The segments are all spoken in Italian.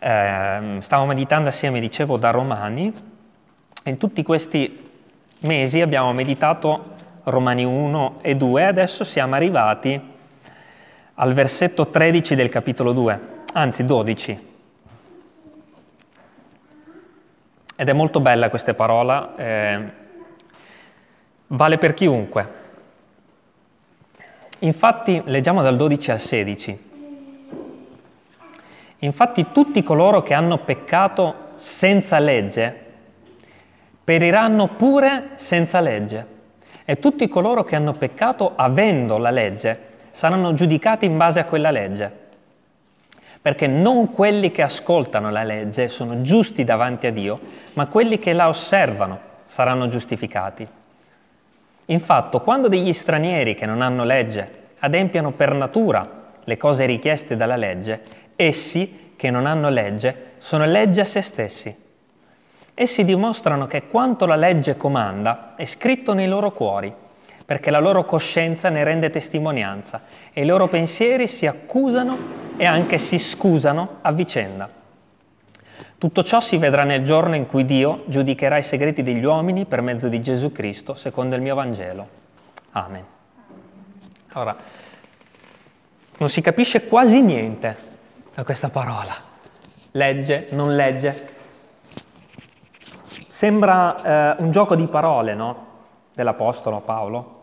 Eh, stavo meditando assieme, dicevo, da Romani e in tutti questi mesi abbiamo meditato Romani 1 e 2 adesso siamo arrivati al versetto 13 del capitolo 2, anzi 12. Ed è molto bella questa parola, eh, vale per chiunque. Infatti, leggiamo dal 12 al 16. Infatti tutti coloro che hanno peccato senza legge periranno pure senza legge e tutti coloro che hanno peccato avendo la legge saranno giudicati in base a quella legge. Perché non quelli che ascoltano la legge sono giusti davanti a Dio, ma quelli che la osservano saranno giustificati. Infatti, quando degli stranieri che non hanno legge adempiano per natura le cose richieste dalla legge, essi, che non hanno legge, sono legge a se stessi. Essi dimostrano che quanto la legge comanda è scritto nei loro cuori, perché la loro coscienza ne rende testimonianza e i loro pensieri si accusano e anche si scusano a vicenda. Tutto ciò si vedrà nel giorno in cui Dio giudicherà i segreti degli uomini per mezzo di Gesù Cristo, secondo il mio Vangelo. Amen. Allora, non si capisce quasi niente da questa parola. Legge, non legge. Sembra eh, un gioco di parole, no? Dell'Apostolo Paolo.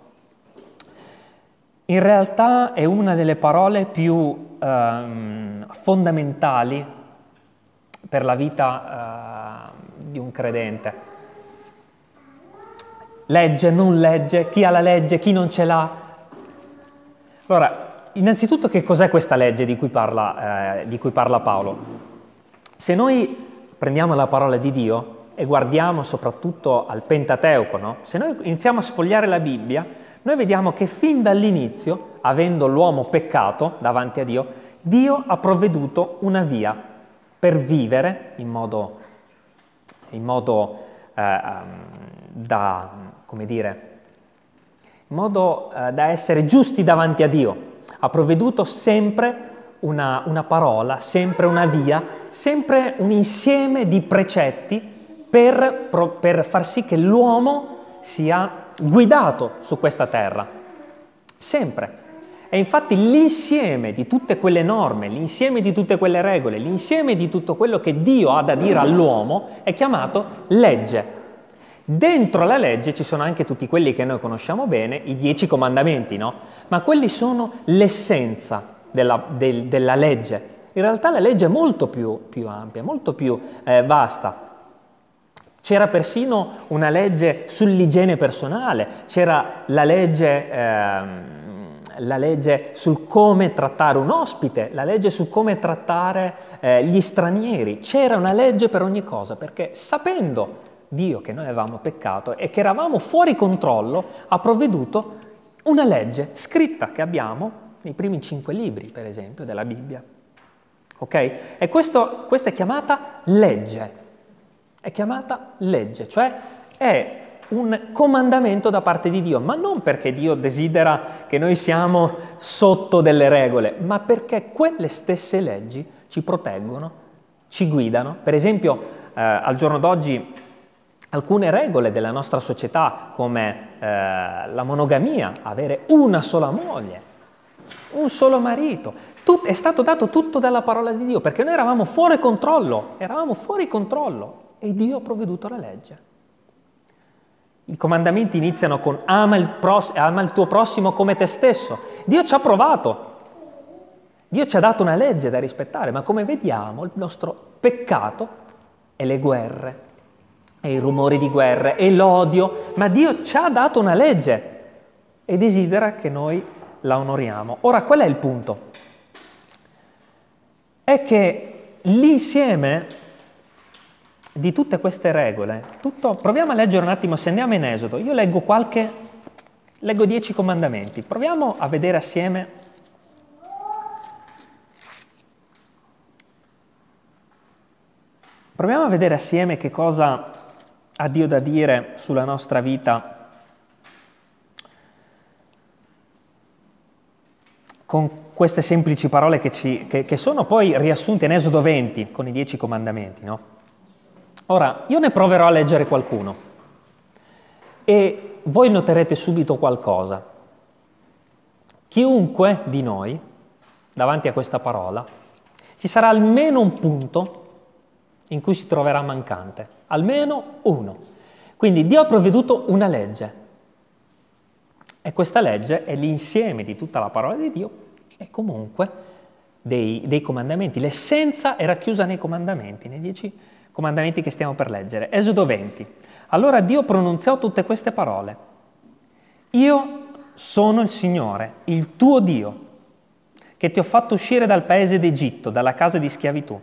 In realtà è una delle parole più ehm, fondamentali per la vita eh, di un credente. Legge, non legge, chi ha la legge, chi non ce l'ha. Allora, innanzitutto che cos'è questa legge di cui, parla, eh, di cui parla Paolo? Se noi prendiamo la parola di Dio e guardiamo soprattutto al Pentateuco, no? se noi iniziamo a sfogliare la Bibbia, noi vediamo che fin dall'inizio, avendo l'uomo peccato davanti a Dio, Dio ha provveduto una via per vivere in modo, in modo eh, ehm, da, come dire, in modo eh, da essere giusti davanti a Dio ha provveduto sempre una, una parola, sempre una via, sempre un insieme di precetti per, per far sì che l'uomo sia guidato su questa terra. Sempre. E infatti l'insieme di tutte quelle norme, l'insieme di tutte quelle regole, l'insieme di tutto quello che Dio ha da dire all'uomo è chiamato legge. Dentro la legge ci sono anche tutti quelli che noi conosciamo bene, i dieci comandamenti, no? Ma quelli sono l'essenza della, del, della legge. In realtà la legge è molto più, più ampia, molto più eh, vasta. C'era persino una legge sull'igiene personale, c'era la legge, ehm, la legge, sul come trattare un ospite, la legge su come trattare eh, gli stranieri. C'era una legge per ogni cosa, perché sapendo Dio che noi avevamo peccato e che eravamo fuori controllo, ha provveduto una legge scritta che abbiamo nei primi cinque libri, per esempio, della Bibbia. Ok? E questo, questa è chiamata legge. È chiamata legge, cioè è un comandamento da parte di Dio, ma non perché Dio desidera che noi siamo sotto delle regole, ma perché quelle stesse leggi ci proteggono, ci guidano. Per esempio, eh, al giorno d'oggi alcune regole della nostra società come eh, la monogamia, avere una sola moglie, un solo marito, Tut- è stato dato tutto dalla parola di Dio perché noi eravamo fuori controllo, eravamo fuori controllo e Dio ha provveduto la legge. I comandamenti iniziano con ama il, pros- ama il tuo prossimo come te stesso. Dio ci ha provato, Dio ci ha dato una legge da rispettare, ma come vediamo il nostro peccato è le guerre, e i rumori di guerra e l'odio, ma Dio ci ha dato una legge e desidera che noi la onoriamo. Ora, qual è il punto? È che l'insieme di tutte queste regole, tutto, proviamo a leggere un attimo, se andiamo in Esodo, io leggo qualche, leggo dieci comandamenti, proviamo a vedere assieme Proviamo a vedere assieme che cosa ha Dio da dire sulla nostra vita con queste semplici parole che, ci, che, che sono poi riassunte in Esodo 20 con i dieci comandamenti. No? Ora, io ne proverò a leggere qualcuno e voi noterete subito qualcosa. Chiunque di noi, davanti a questa parola, ci sarà almeno un punto in cui si troverà mancante, almeno uno. Quindi Dio ha provveduto una legge e questa legge è l'insieme di tutta la parola di Dio e comunque dei, dei comandamenti. L'essenza è racchiusa nei comandamenti, nei dieci comandamenti che stiamo per leggere. Esodo 20. Allora Dio pronunziò tutte queste parole. Io sono il Signore, il tuo Dio, che ti ho fatto uscire dal paese d'Egitto, dalla casa di schiavitù.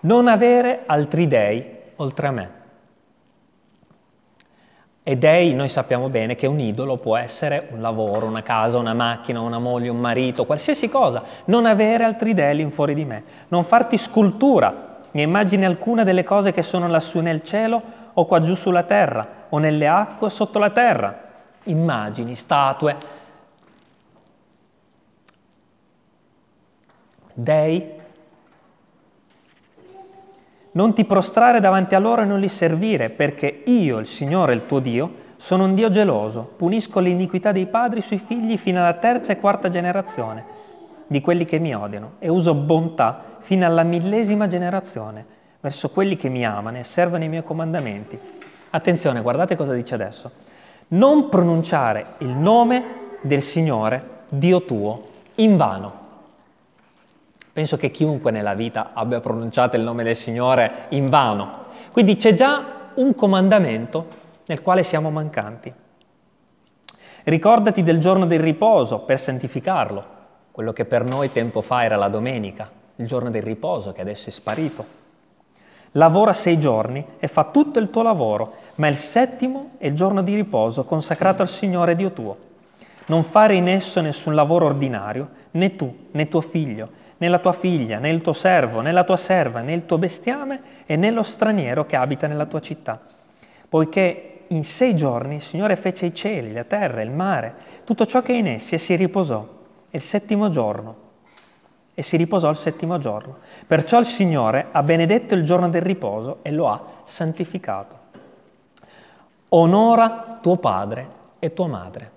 Non avere altri dei oltre a me. E dei noi sappiamo bene che un idolo può essere un lavoro, una casa, una macchina, una moglie, un marito, qualsiasi cosa. Non avere altri dei in fuori di me. Non farti scultura, né immagini alcuna delle cose che sono lassù nel cielo o qua giù sulla terra o nelle acque sotto la terra. Immagini, statue. Dei non ti prostrare davanti a loro e non li servire, perché io, il Signore, il tuo Dio, sono un Dio geloso, punisco l'iniquità dei padri sui figli fino alla terza e quarta generazione di quelli che mi odiano e uso bontà fino alla millesima generazione verso quelli che mi amano e servono i miei comandamenti. Attenzione, guardate cosa dice adesso. Non pronunciare il nome del Signore, Dio tuo, in vano. Penso che chiunque nella vita abbia pronunciato il nome del Signore in vano. Quindi c'è già un comandamento nel quale siamo mancanti. Ricordati del giorno del riposo per santificarlo, quello che per noi tempo fa era la domenica, il giorno del riposo che adesso è sparito. Lavora sei giorni e fa tutto il tuo lavoro, ma il settimo è il giorno di riposo consacrato al Signore Dio tuo. Non fare in esso nessun lavoro ordinario, né tu, né tuo figlio, né la tua figlia, né il tuo servo, né la tua serva, né il tuo bestiame e né lo straniero che abita nella tua città. Poiché in sei giorni il Signore fece i cieli, la terra, il mare, tutto ciò che è in essi e si riposò. E il settimo giorno. E si riposò il settimo giorno. Perciò il Signore ha benedetto il giorno del riposo e lo ha santificato. Onora tuo padre e tua madre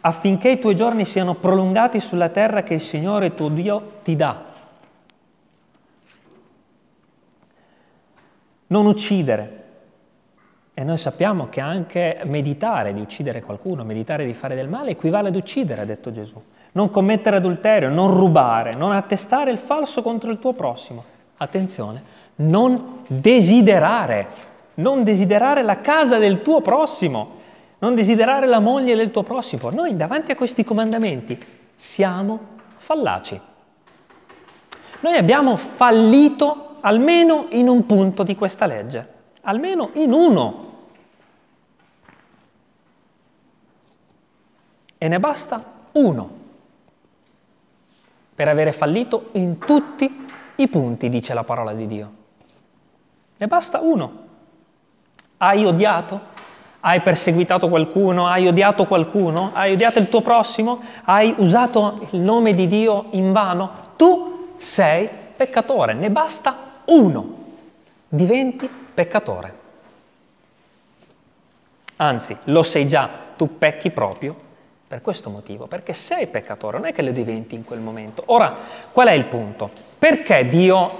affinché i tuoi giorni siano prolungati sulla terra che il Signore tuo Dio ti dà. Non uccidere. E noi sappiamo che anche meditare di uccidere qualcuno, meditare di fare del male, equivale ad uccidere, ha detto Gesù. Non commettere adulterio, non rubare, non attestare il falso contro il tuo prossimo. Attenzione, non desiderare, non desiderare la casa del tuo prossimo non desiderare la moglie del tuo prossimo. Noi davanti a questi comandamenti siamo fallaci. Noi abbiamo fallito almeno in un punto di questa legge, almeno in uno. E ne basta uno per avere fallito in tutti i punti, dice la parola di Dio. Ne basta uno. Hai odiato? Hai perseguitato qualcuno? Hai odiato qualcuno? Hai odiato il tuo prossimo? Hai usato il nome di Dio in vano? Tu sei peccatore, ne basta uno. Diventi peccatore. Anzi, lo sei già, tu pecchi proprio per questo motivo, perché sei peccatore, non è che lo diventi in quel momento. Ora, qual è il punto? Perché Dio,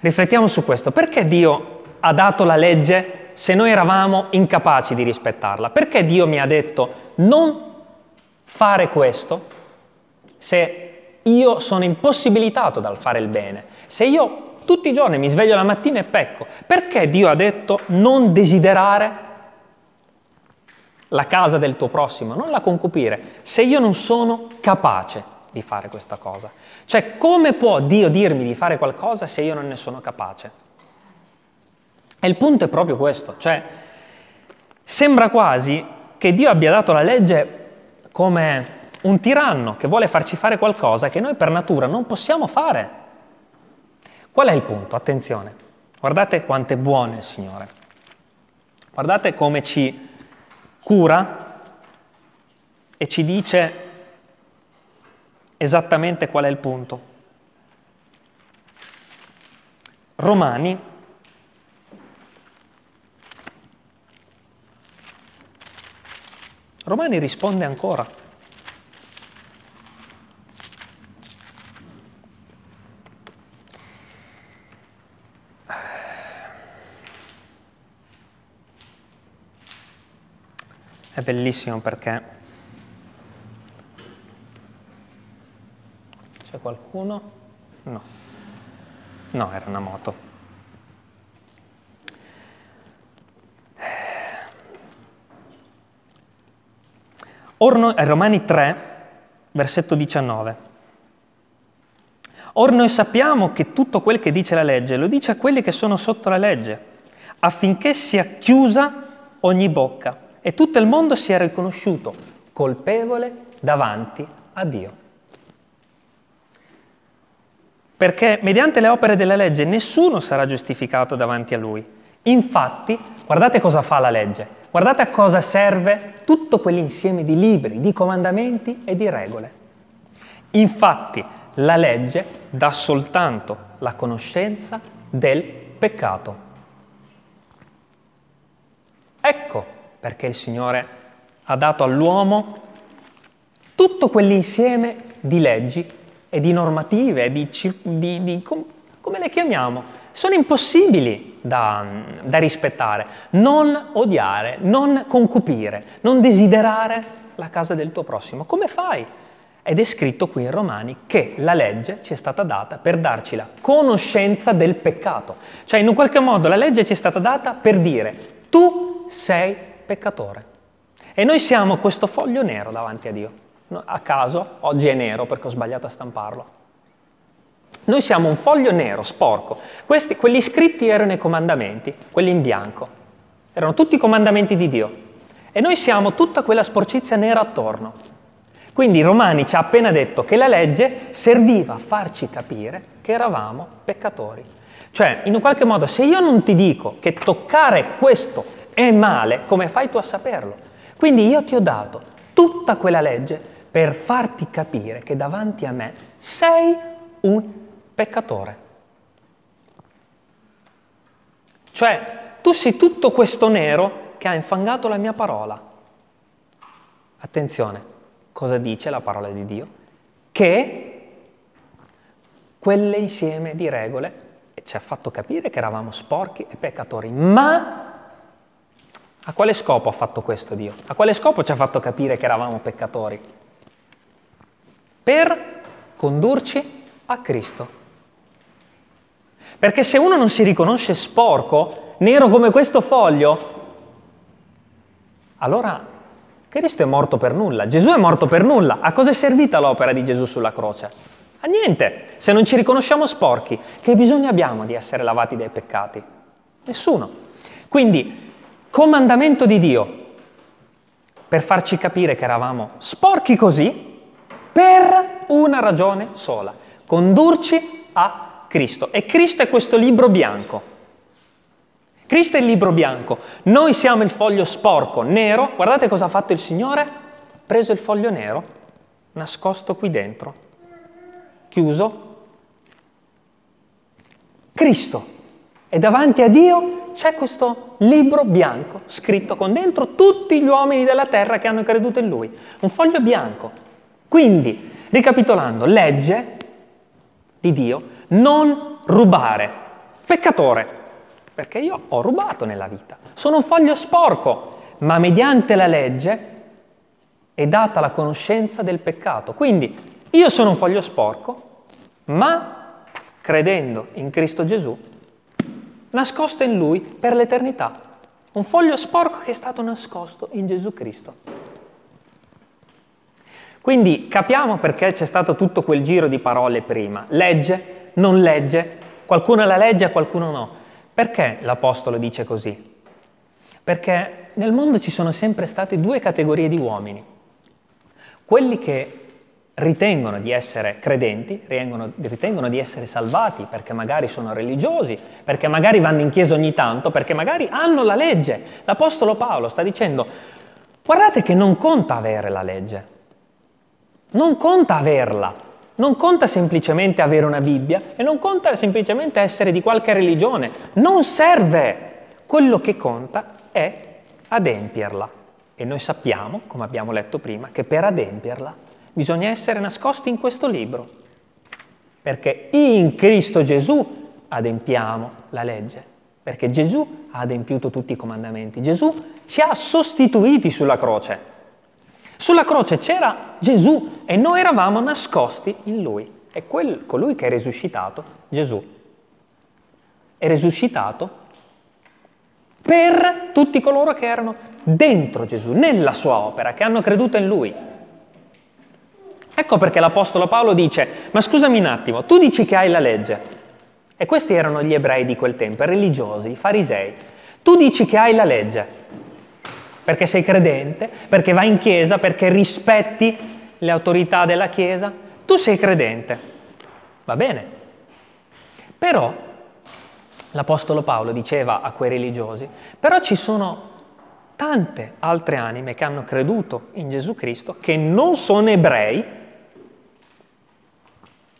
riflettiamo su questo, perché Dio ha dato la legge se noi eravamo incapaci di rispettarla? Perché Dio mi ha detto non fare questo se io sono impossibilitato dal fare il bene? Se io tutti i giorni mi sveglio la mattina e pecco, perché Dio ha detto non desiderare la casa del tuo prossimo, non la concupire, se io non sono capace di fare questa cosa? Cioè, come può Dio dirmi di fare qualcosa se io non ne sono capace? E il punto è proprio questo, cioè sembra quasi che Dio abbia dato la legge come un tiranno che vuole farci fare qualcosa che noi per natura non possiamo fare. Qual è il punto? Attenzione, guardate quanto è buono il Signore, guardate come ci cura e ci dice esattamente qual è il punto. Romani Romani risponde ancora. È bellissimo perché c'è qualcuno? No, no, era una moto. Or eh, Romani 3, versetto 19. Or noi sappiamo che tutto quel che dice la legge lo dice a quelli che sono sotto la legge, affinché sia chiusa ogni bocca e tutto il mondo sia riconosciuto colpevole davanti a Dio. Perché mediante le opere della legge nessuno sarà giustificato davanti a lui. Infatti, guardate cosa fa la legge. Guardate a cosa serve tutto quell'insieme di libri, di comandamenti e di regole. Infatti, la legge dà soltanto la conoscenza del peccato. Ecco perché il Signore ha dato all'uomo tutto quell'insieme di leggi e di normative, di, di, di come le chiamiamo? Sono impossibili da, da rispettare. Non odiare, non concupire, non desiderare la casa del tuo prossimo. Come fai? Ed è scritto qui in Romani che la legge ci è stata data per darci la conoscenza del peccato. Cioè in un qualche modo la legge ci è stata data per dire tu sei peccatore. E noi siamo questo foglio nero davanti a Dio. A caso, oggi è nero perché ho sbagliato a stamparlo. Noi siamo un foglio nero, sporco. Questi, quelli scritti erano i comandamenti, quelli in bianco. Erano tutti i comandamenti di Dio. E noi siamo tutta quella sporcizia nera attorno. Quindi Romani ci ha appena detto che la legge serviva a farci capire che eravamo peccatori. Cioè, in un qualche modo, se io non ti dico che toccare questo è male, come fai tu a saperlo? Quindi io ti ho dato tutta quella legge per farti capire che davanti a me sei un peccatore. Cioè, tu sei tutto questo nero che ha infangato la mia parola. Attenzione, cosa dice la parola di Dio? Che quell'insieme di regole ci ha fatto capire che eravamo sporchi e peccatori, ma a quale scopo ha fatto questo Dio? A quale scopo ci ha fatto capire che eravamo peccatori? Per condurci a Cristo. Perché se uno non si riconosce sporco, nero come questo foglio, allora Cristo è morto per nulla, Gesù è morto per nulla. A cosa è servita l'opera di Gesù sulla croce? A niente, se non ci riconosciamo sporchi, che bisogno abbiamo di essere lavati dai peccati? Nessuno. Quindi, comandamento di Dio per farci capire che eravamo sporchi così per una ragione sola, condurci a Cristo. E Cristo è questo libro bianco. Cristo è il libro bianco. Noi siamo il foglio sporco, nero. Guardate cosa ha fatto il Signore. Preso il foglio nero, nascosto qui dentro, chiuso. Cristo. E davanti a Dio c'è questo libro bianco scritto con dentro tutti gli uomini della terra che hanno creduto in Lui. Un foglio bianco. Quindi, ricapitolando, legge di Dio non rubare. Peccatore, perché io ho rubato nella vita. Sono un foglio sporco, ma mediante la legge è data la conoscenza del peccato. Quindi io sono un foglio sporco, ma credendo in Cristo Gesù, nascosto in Lui per l'eternità. Un foglio sporco che è stato nascosto in Gesù Cristo. Quindi capiamo perché c'è stato tutto quel giro di parole prima. Legge, non legge, qualcuno la legge e qualcuno no. Perché l'Apostolo dice così? Perché nel mondo ci sono sempre state due categorie di uomini. Quelli che ritengono di essere credenti, ritengono, ritengono, di essere salvati perché magari sono religiosi, perché magari vanno in chiesa ogni tanto, perché magari hanno la legge. L'Apostolo Paolo sta dicendo Guardate che non conta avere la legge, non conta averla, non conta semplicemente avere una Bibbia e non conta semplicemente essere di qualche religione, non serve. Quello che conta è adempierla. E noi sappiamo, come abbiamo letto prima, che per adempierla bisogna essere nascosti in questo libro. Perché in Cristo Gesù adempiamo la legge. Perché Gesù ha adempiuto tutti i comandamenti. Gesù ci ha sostituiti sulla croce. Sulla croce c'era Gesù e noi eravamo nascosti in Lui. È quel, colui che è risuscitato, Gesù. È risuscitato per tutti coloro che erano dentro Gesù, nella sua opera, che hanno creduto in Lui. Ecco perché l'Apostolo Paolo dice, ma scusami un attimo, tu dici che hai la legge. E questi erano gli ebrei di quel tempo, religiosi, i farisei. Tu dici che hai la legge, perché sei credente, perché vai in chiesa, perché rispetti le autorità della chiesa. Tu sei credente. Va bene. Però l'Apostolo Paolo diceva a quei religiosi, però ci sono tante altre anime che hanno creduto in Gesù Cristo, che non sono ebrei,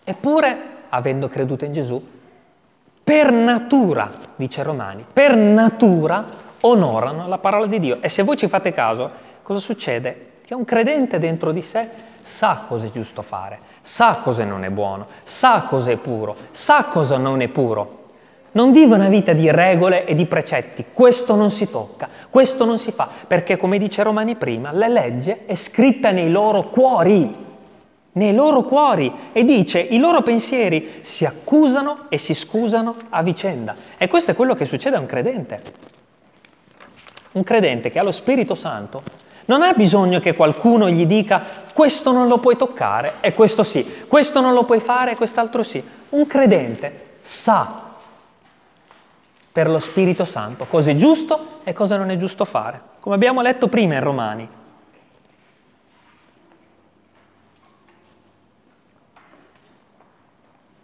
eppure, avendo creduto in Gesù, per natura, dice Romani, per natura onorano la parola di Dio. E se voi ci fate caso, cosa succede? Che un credente dentro di sé sa cosa è giusto fare, sa cosa non è buono, sa cosa è puro, sa cosa non è puro. Non vive una vita di regole e di precetti, questo non si tocca, questo non si fa, perché come dice Romani prima, la legge è scritta nei loro cuori, nei loro cuori e dice i loro pensieri si accusano e si scusano a vicenda. E questo è quello che succede a un credente. Un credente che ha lo Spirito Santo non ha bisogno che qualcuno gli dica questo non lo puoi toccare e questo sì, questo non lo puoi fare e quest'altro sì. Un credente sa per lo Spirito Santo cosa è giusto e cosa non è giusto fare, come abbiamo letto prima in Romani.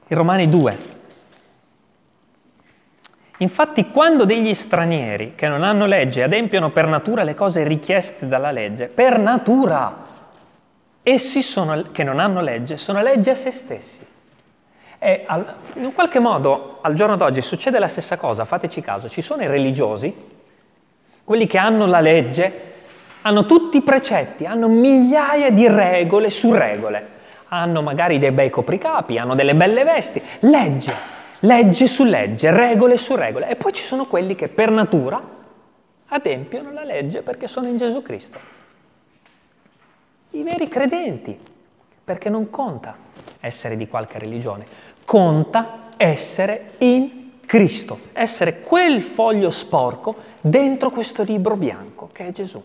In Romani 2. Infatti quando degli stranieri che non hanno legge adempiono per natura le cose richieste dalla legge, per natura, essi sono, che non hanno legge sono legge a se stessi. E al, in qualche modo al giorno d'oggi succede la stessa cosa, fateci caso, ci sono i religiosi, quelli che hanno la legge, hanno tutti i precetti, hanno migliaia di regole su regole, hanno magari dei bei copricapi, hanno delle belle vesti, legge, legge su legge, regole su regole. E poi ci sono quelli che per natura adempiono la legge perché sono in Gesù Cristo. I veri credenti, perché non conta essere di qualche religione, conta essere in Cristo, essere quel foglio sporco dentro questo libro bianco che è Gesù.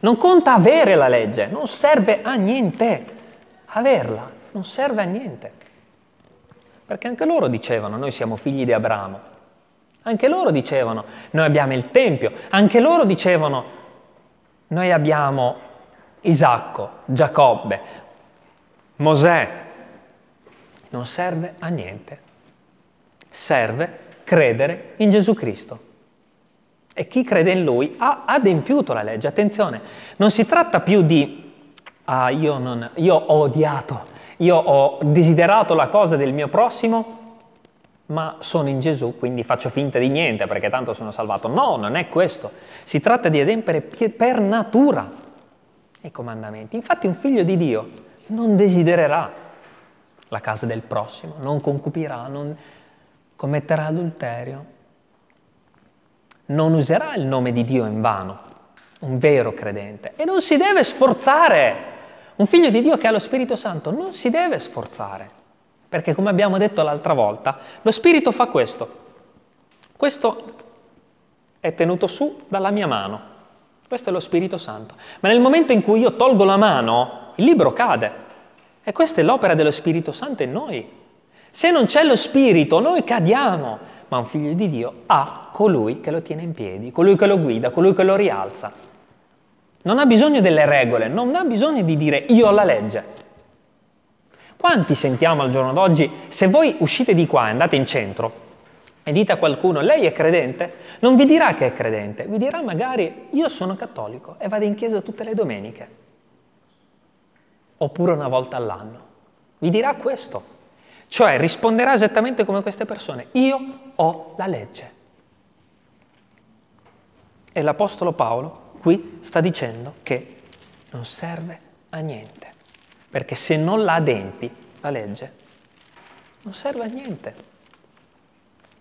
Non conta avere la legge, non serve a niente. Averla non serve a niente. Perché anche loro dicevano, noi siamo figli di Abramo. Anche loro dicevano, noi abbiamo il Tempio. Anche loro dicevano, noi abbiamo Isacco, Giacobbe, Mosè. Non serve a niente. Serve credere in Gesù Cristo. E chi crede in Lui ha adempiuto la legge. Attenzione, non si tratta più di, ah, io, non, io ho odiato io ho desiderato la cosa del mio prossimo, ma sono in Gesù, quindi faccio finta di niente perché tanto sono salvato. No, non è questo. Si tratta di adempiere per natura i comandamenti. Infatti un figlio di Dio non desidererà la casa del prossimo, non concupirà, non commetterà adulterio, non userà il nome di Dio in vano, un vero credente, e non si deve sforzare un figlio di Dio che ha lo Spirito Santo non si deve sforzare, perché come abbiamo detto l'altra volta, lo Spirito fa questo. Questo è tenuto su dalla mia mano. Questo è lo Spirito Santo. Ma nel momento in cui io tolgo la mano, il libro cade. E questa è l'opera dello Spirito Santo in noi. Se non c'è lo Spirito, noi cadiamo. Ma un figlio di Dio ha colui che lo tiene in piedi, colui che lo guida, colui che lo rialza. Non ha bisogno delle regole, non ha bisogno di dire io ho la legge. Quanti sentiamo al giorno d'oggi, se voi uscite di qua e andate in centro, e dite a qualcuno, lei è credente, non vi dirà che è credente, vi dirà magari io sono cattolico e vado in chiesa tutte le domeniche, oppure una volta all'anno. Vi dirà questo. Cioè risponderà esattamente come queste persone, io ho la legge. E l'Apostolo Paolo qui sta dicendo che non serve a niente, perché se non la adempi, la legge, non serve a niente.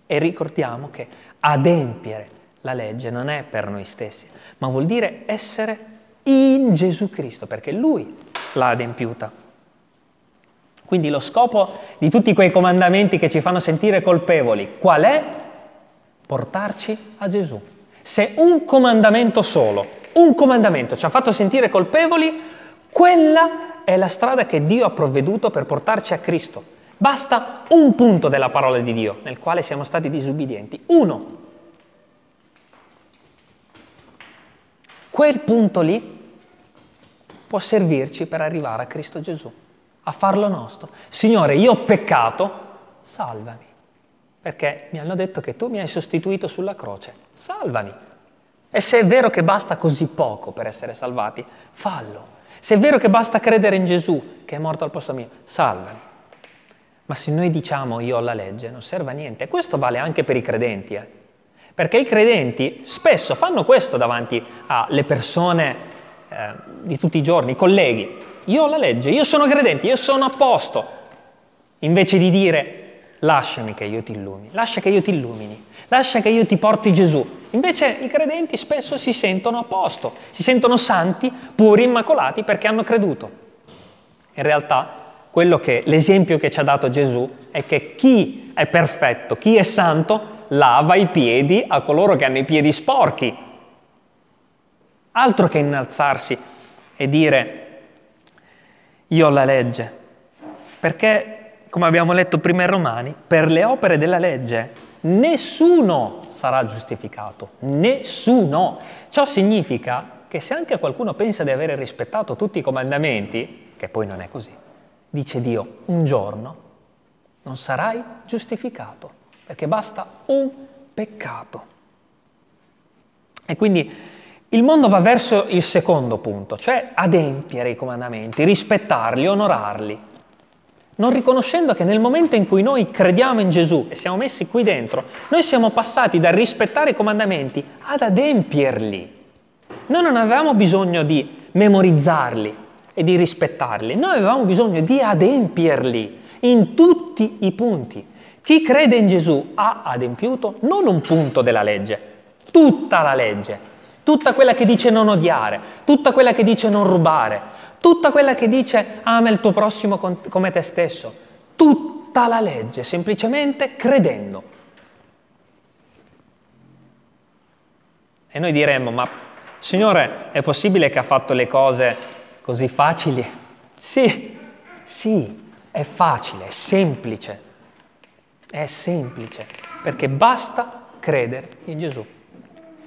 E ricordiamo che adempiere la legge non è per noi stessi, ma vuol dire essere in Gesù Cristo, perché Lui l'ha adempiuta. Quindi lo scopo di tutti quei comandamenti che ci fanno sentire colpevoli, qual è? Portarci a Gesù. Se un comandamento solo, un comandamento ci ha fatto sentire colpevoli, quella è la strada che Dio ha provveduto per portarci a Cristo. Basta un punto della parola di Dio nel quale siamo stati disubbidienti. Uno. Quel punto lì può servirci per arrivare a Cristo Gesù, a farlo nostro. Signore, io ho peccato, salvami perché mi hanno detto che tu mi hai sostituito sulla croce. Salvami. E se è vero che basta così poco per essere salvati, fallo. Se è vero che basta credere in Gesù, che è morto al posto mio, salvami. Ma se noi diciamo io ho la legge, non serve a niente. E questo vale anche per i credenti. Eh? Perché i credenti spesso fanno questo davanti alle persone eh, di tutti i giorni, i colleghi. Io ho la legge, io sono credente, io sono a posto. Invece di dire lasciami che io ti illumini, lascia che io ti illumini, lascia che io ti porti Gesù. Invece i credenti spesso si sentono a posto, si sentono santi, puri, immacolati perché hanno creduto. In realtà che, l'esempio che ci ha dato Gesù è che chi è perfetto, chi è santo, lava i piedi a coloro che hanno i piedi sporchi. Altro che innalzarsi e dire io ho la legge, perché come abbiamo letto prima in Romani, per le opere della legge nessuno sarà giustificato, nessuno. Ciò significa che se anche qualcuno pensa di avere rispettato tutti i comandamenti, che poi non è così, dice Dio, un giorno non sarai giustificato, perché basta un peccato. E quindi il mondo va verso il secondo punto, cioè adempiere i comandamenti, rispettarli, onorarli non riconoscendo che nel momento in cui noi crediamo in Gesù e siamo messi qui dentro, noi siamo passati dal rispettare i comandamenti ad adempierli. Noi non avevamo bisogno di memorizzarli e di rispettarli, noi avevamo bisogno di adempierli in tutti i punti. Chi crede in Gesù ha adempiuto non un punto della legge, tutta la legge, tutta quella che dice non odiare, tutta quella che dice non rubare, tutta quella che dice ama il tuo prossimo come te stesso, tutta la legge, semplicemente credendo. E noi diremmo, ma Signore, è possibile che ha fatto le cose così facili? Sì, sì, è facile, è semplice, è semplice, perché basta credere in Gesù.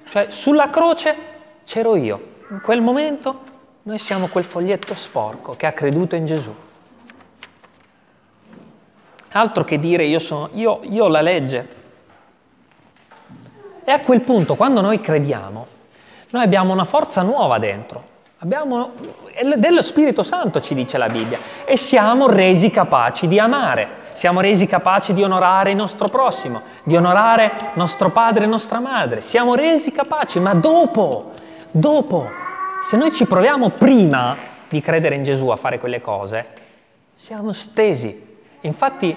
Cioè, sulla croce c'ero io, in quel momento noi siamo quel foglietto sporco che ha creduto in Gesù. Altro che dire io, sono, io, io ho la legge. E a quel punto, quando noi crediamo, noi abbiamo una forza nuova dentro. Abbiamo, dello Spirito Santo ci dice la Bibbia. E siamo resi capaci di amare. Siamo resi capaci di onorare il nostro prossimo, di onorare nostro padre e nostra madre. Siamo resi capaci, ma dopo, dopo se noi ci proviamo prima di credere in Gesù a fare quelle cose, siamo stesi. Infatti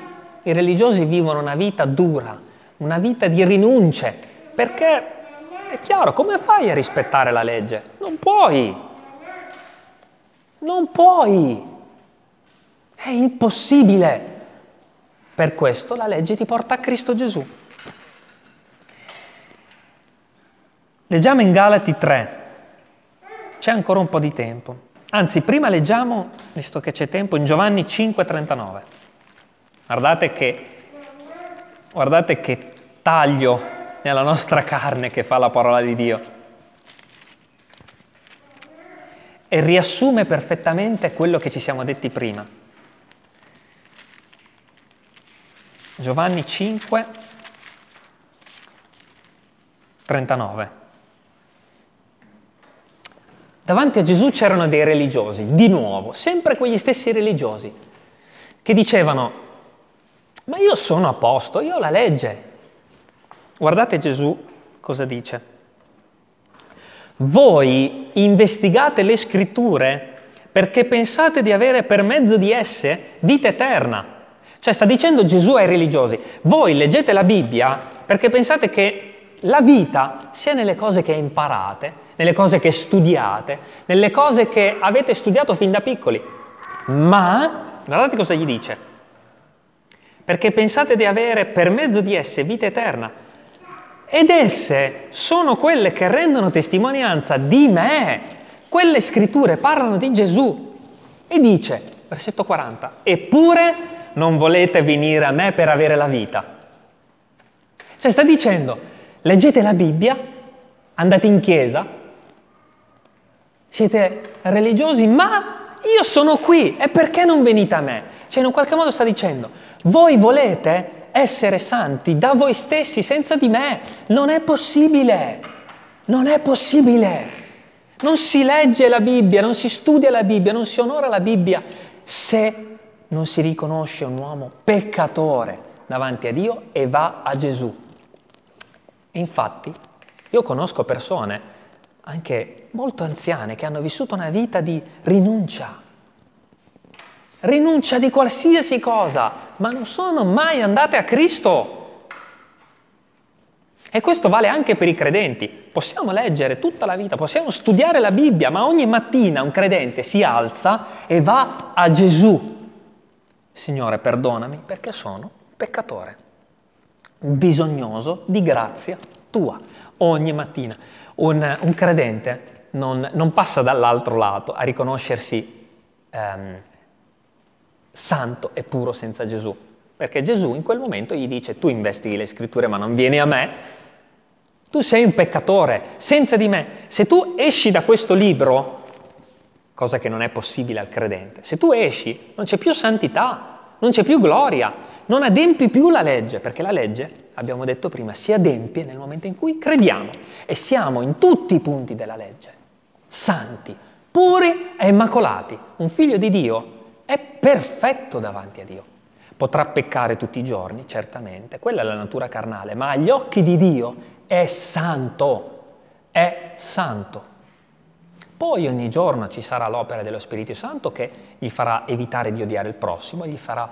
i religiosi vivono una vita dura, una vita di rinunce, perché è chiaro, come fai a rispettare la legge? Non puoi. Non puoi. È impossibile. Per questo la legge ti porta a Cristo Gesù. Leggiamo in Galati 3, c'è ancora un po' di tempo. Anzi, prima leggiamo, visto che c'è tempo, in Giovanni 5,39. Guardate che, guardate che taglio nella nostra carne che fa la parola di Dio. E riassume perfettamente quello che ci siamo detti prima. Giovanni 5, 39. Davanti a Gesù c'erano dei religiosi, di nuovo, sempre quegli stessi religiosi, che dicevano, ma io sono a posto, io ho la legge. Guardate Gesù cosa dice. Voi investigate le scritture perché pensate di avere per mezzo di esse vita eterna. Cioè sta dicendo Gesù ai religiosi, voi leggete la Bibbia perché pensate che la vita sia nelle cose che imparate, nelle cose che studiate, nelle cose che avete studiato fin da piccoli. Ma, guardate cosa gli dice, perché pensate di avere per mezzo di esse vita eterna. Ed esse sono quelle che rendono testimonianza di me. Quelle scritture parlano di Gesù. E dice, versetto 40, eppure non volete venire a me per avere la vita. Cioè sta dicendo, leggete la Bibbia, andate in chiesa, siete religiosi, ma io sono qui e perché non venite a me? Cioè in un qualche modo sta dicendo, voi volete essere santi da voi stessi senza di me. Non è possibile. Non è possibile. Non si legge la Bibbia, non si studia la Bibbia, non si onora la Bibbia se non si riconosce un uomo peccatore davanti a Dio e va a Gesù. Infatti, io conosco persone anche molto anziane che hanno vissuto una vita di rinuncia. Rinuncia di qualsiasi cosa, ma non sono mai andate a Cristo. E questo vale anche per i credenti. Possiamo leggere tutta la vita, possiamo studiare la Bibbia, ma ogni mattina un credente si alza e va a Gesù. Signore, perdonami perché sono peccatore, bisognoso di grazia tua. Ogni mattina un, un credente non, non, passa dall'altro lato a riconoscersi ehm, santo e puro senza Gesù, perché Gesù in quel momento gli dice tu investighi le scritture ma non vieni a me, tu sei un peccatore senza di me. Se tu esci da questo libro, cosa che non è possibile al credente, se tu esci non c'è più santità, non c'è più gloria, non adempi più la legge, perché la legge abbiamo detto prima, si adempie nel momento in cui crediamo e siamo in tutti i punti della legge, santi, puri e immacolati. Un figlio di Dio è perfetto davanti a Dio. Potrà peccare tutti i giorni, certamente, quella è la natura carnale, ma agli occhi di Dio è santo, è santo. Poi ogni giorno ci sarà l'opera dello Spirito Santo che gli farà evitare di odiare il prossimo, gli farà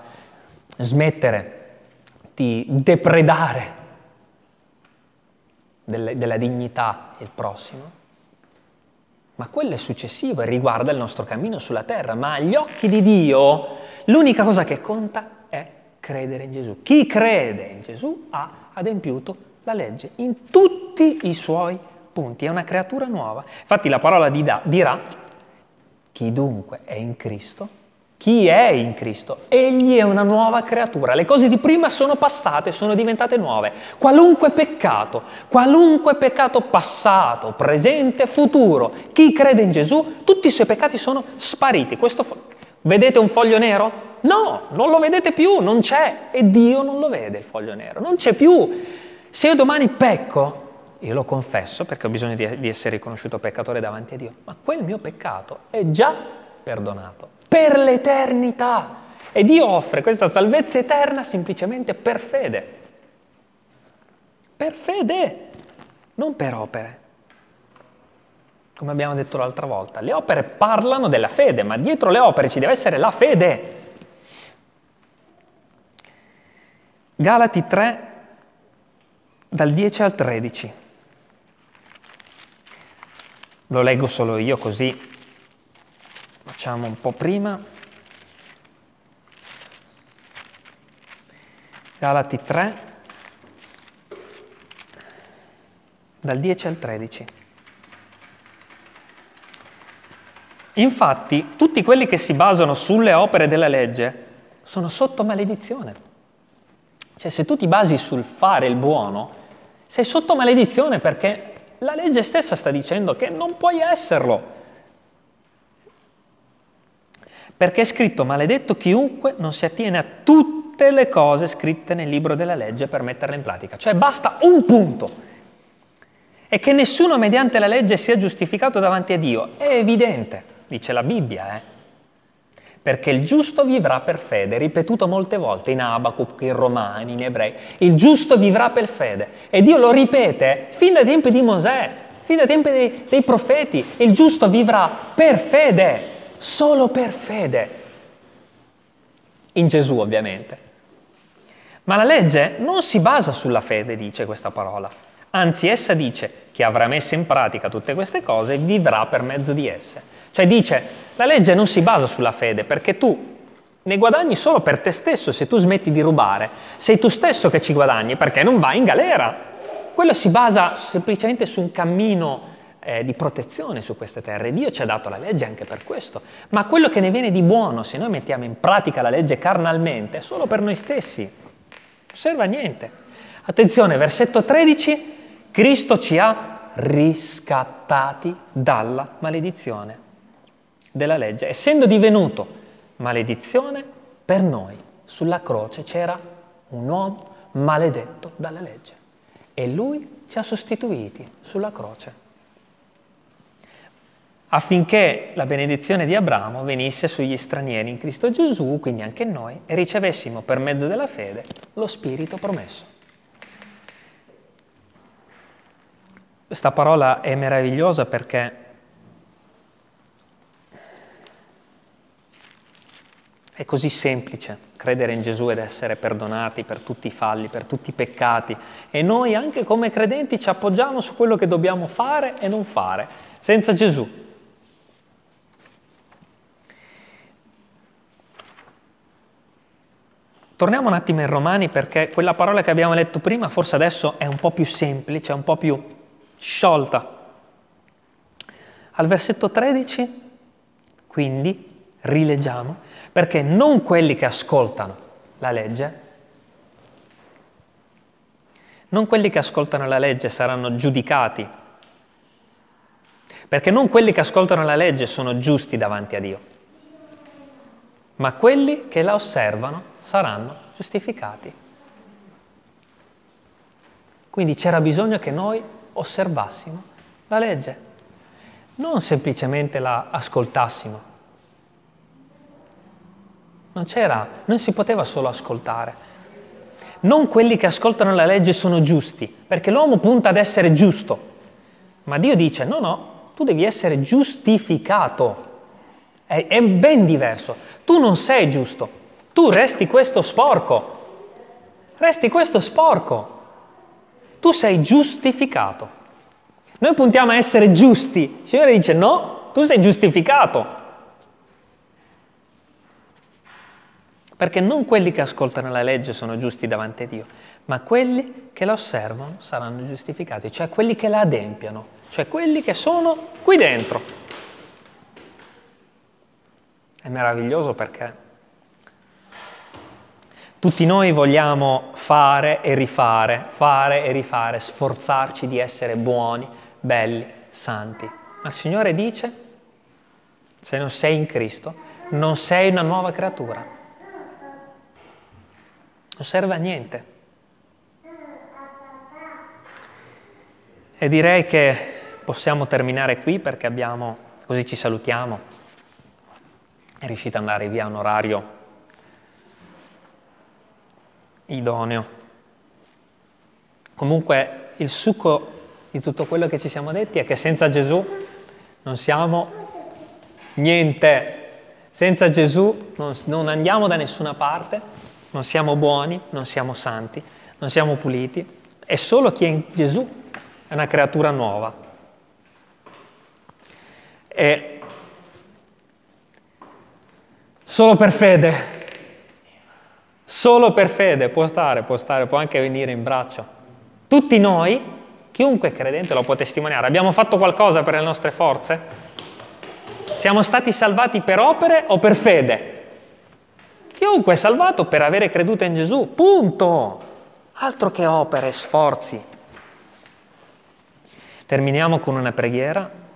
smettere di depredare della dignità il prossimo, ma quello è successivo e riguarda il nostro cammino sulla terra, ma agli occhi di Dio l'unica cosa che conta è credere in Gesù. Chi crede in Gesù ha adempiuto la legge in tutti i suoi punti, è una creatura nuova. Infatti la parola dirà, chi dunque è in Cristo chi è in Cristo? Egli è una nuova creatura. Le cose di prima sono passate, sono diventate nuove. Qualunque peccato, qualunque peccato passato, presente, futuro, chi crede in Gesù, tutti i suoi peccati sono spariti. Questo, vedete un foglio nero? No, non lo vedete più, non c'è. E Dio non lo vede il foglio nero, non c'è più. Se io domani pecco, io lo confesso perché ho bisogno di, di essere riconosciuto peccatore davanti a Dio, ma quel mio peccato è già perdonato per l'eternità. E Dio offre questa salvezza eterna semplicemente per fede. Per fede, non per opere. Come abbiamo detto l'altra volta, le opere parlano della fede, ma dietro le opere ci deve essere la fede. Galati 3, dal 10 al 13. Lo leggo solo io così Facciamo un po' prima. Galati 3, dal 10 al 13. Infatti, tutti quelli che si basano sulle opere della legge sono sotto maledizione. Cioè, se tu ti basi sul fare il buono, sei sotto maledizione perché la legge stessa sta dicendo che non puoi esserlo perché è scritto maledetto chiunque non si attiene a tutte le cose scritte nel libro della legge per metterle in pratica. Cioè basta un punto. e che nessuno mediante la legge sia giustificato davanti a Dio. È evidente, dice la Bibbia, eh? Perché il giusto vivrà per fede, ripetuto molte volte in Abacuc, in Romani, in Ebrei, il giusto vivrà per fede. E Dio lo ripete fin dai tempi di Mosè, fin dai tempi dei, dei profeti, il giusto vivrà per fede, solo per fede. In Gesù ovviamente. Ma la legge non si basa sulla fede, dice questa parola. Anzi, essa dice che avrà messo in pratica tutte queste cose vivrà per mezzo di esse. Cioè dice, la legge non si basa sulla fede perché tu ne guadagni solo per te stesso se tu smetti di rubare. Sei tu stesso che ci guadagni perché non vai in galera. Quello si basa semplicemente su un cammino eh, di protezione su queste terre. Dio ci ha dato la legge anche per questo. Ma quello che ne viene di buono se noi mettiamo in pratica la legge carnalmente è solo per noi stessi. Non serve a niente. Attenzione, versetto 13, Cristo ci ha riscattati dalla maledizione della legge, essendo divenuto maledizione per noi. Sulla croce c'era un uomo maledetto dalla legge e lui ci ha sostituiti sulla croce affinché la benedizione di Abramo venisse sugli stranieri in Cristo Gesù, quindi anche noi, e ricevessimo per mezzo della fede lo Spirito promesso. Questa parola è meravigliosa perché È così semplice credere in Gesù ed essere perdonati per tutti i falli, per tutti i peccati. E noi anche come credenti ci appoggiamo su quello che dobbiamo fare e non fare, senza Gesù. Torniamo un attimo in Romani perché quella parola che abbiamo letto prima forse adesso è un po' più semplice, un po' più sciolta. Al versetto 13, quindi, rileggiamo, perché non quelli che ascoltano la legge, non quelli che ascoltano la legge saranno giudicati, perché non quelli che ascoltano la legge sono giusti davanti a Dio, ma quelli che la osservano saranno giustificati. Quindi c'era bisogno che noi osservassimo la legge, non semplicemente la ascoltassimo, non c'era, non si poteva solo ascoltare. Non quelli che ascoltano la legge sono giusti, perché l'uomo punta ad essere giusto. Ma Dio dice, no, no, tu devi essere giustificato. È, è ben diverso. Tu non sei giusto, tu resti questo sporco. Resti questo sporco. Tu sei giustificato. Noi puntiamo a essere giusti. Il Signore dice no, tu sei giustificato. perché non quelli che ascoltano la legge sono giusti davanti a Dio, ma quelli che la osservano saranno giustificati, cioè quelli che la adempiano, cioè quelli che sono qui dentro. È meraviglioso perché tutti noi vogliamo fare e rifare, fare e rifare, sforzarci di essere buoni, belli, santi. Ma il Signore dice, se non sei in Cristo, non sei una nuova creatura non serve a niente. E direi che possiamo terminare qui perché abbiamo, così ci salutiamo. È riuscito ad andare via un orario idoneo. Comunque il succo di tutto quello che ci siamo detti è che senza Gesù non siamo niente. Senza Gesù non, non andiamo da nessuna parte, non siamo buoni, non siamo santi, non siamo puliti. È solo chi è in Gesù è una creatura nuova. E solo per fede, solo per fede può stare, può stare, può anche venire in braccio. Tutti noi, chiunque credente lo può testimoniare, abbiamo fatto qualcosa per le nostre forze? Siamo stati salvati per opere o per fede? Chiunque è salvato per avere creduto in Gesù, punto. Altro che opere, sforzi. Terminiamo con una preghiera